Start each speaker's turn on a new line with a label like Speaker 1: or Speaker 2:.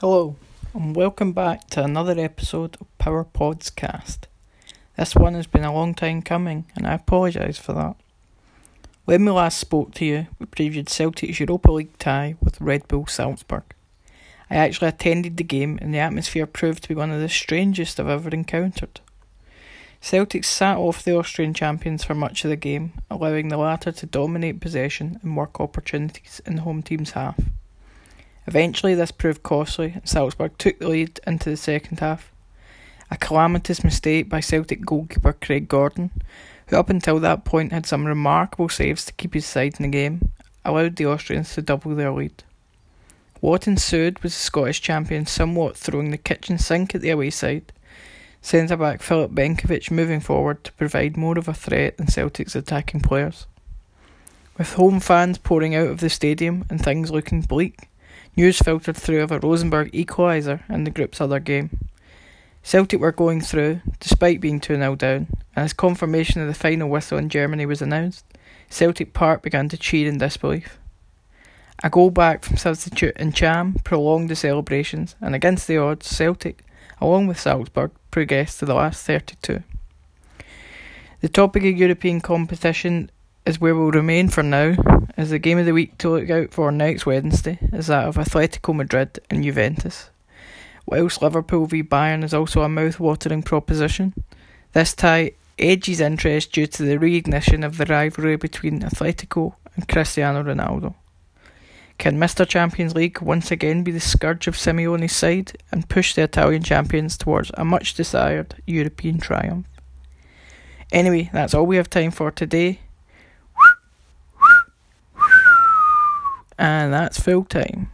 Speaker 1: Hello, and welcome back to another episode of Power Podscast. This one has been a long time coming, and I apologise for that. When we last spoke to you, we previewed Celtic's Europa League tie with Red Bull Salzburg. I actually attended the game, and the atmosphere proved to be one of the strangest I've ever encountered. Celtic sat off the Austrian champions for much of the game, allowing the latter to dominate possession and work opportunities in the home team's half. Eventually, this proved costly, and Salzburg took the lead into the second half. A calamitous mistake by Celtic goalkeeper Craig Gordon, who up until that point had some remarkable saves to keep his side in the game, allowed the Austrians to double their lead. What ensued was the Scottish champions somewhat throwing the kitchen sink at the away side, centre back Filip Benkovic moving forward to provide more of a threat than Celtic's attacking players. With home fans pouring out of the stadium and things looking bleak, News filtered through of a Rosenborg equaliser in the group's other game. Celtic were going through, despite being 2 0 down, and as confirmation of the final whistle in Germany was announced, Celtic Park began to cheer in disbelief. A goal back from substitute Ntcham prolonged the celebrations, and against the odds, Celtic, along with Salzburg, progressed to the last 32. The topic of European competition is where we'll remain for now, as the game of the week to look out for next Wednesday is that of Atletico Madrid and Juventus. Whilst Liverpool v Bayern is also a mouth-watering proposition, this tie edges interest due to the reignition of the rivalry between Atletico and Cristiano Ronaldo. Can Mr. Champions League once again be the scourge of Simeone's side and push the Italian champions towards a much desired European triumph? Anyway, that's all we have time for today. And that's full time.